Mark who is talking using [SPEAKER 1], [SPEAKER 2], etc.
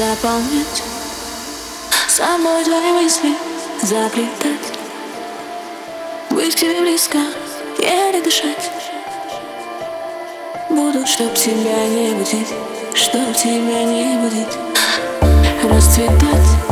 [SPEAKER 1] заполнять. Собой твои мысли заплетать. Быть к тебе близко, еле дышать. Буду, чтоб тебя не будить Чтоб тебя не будить. Расцветать.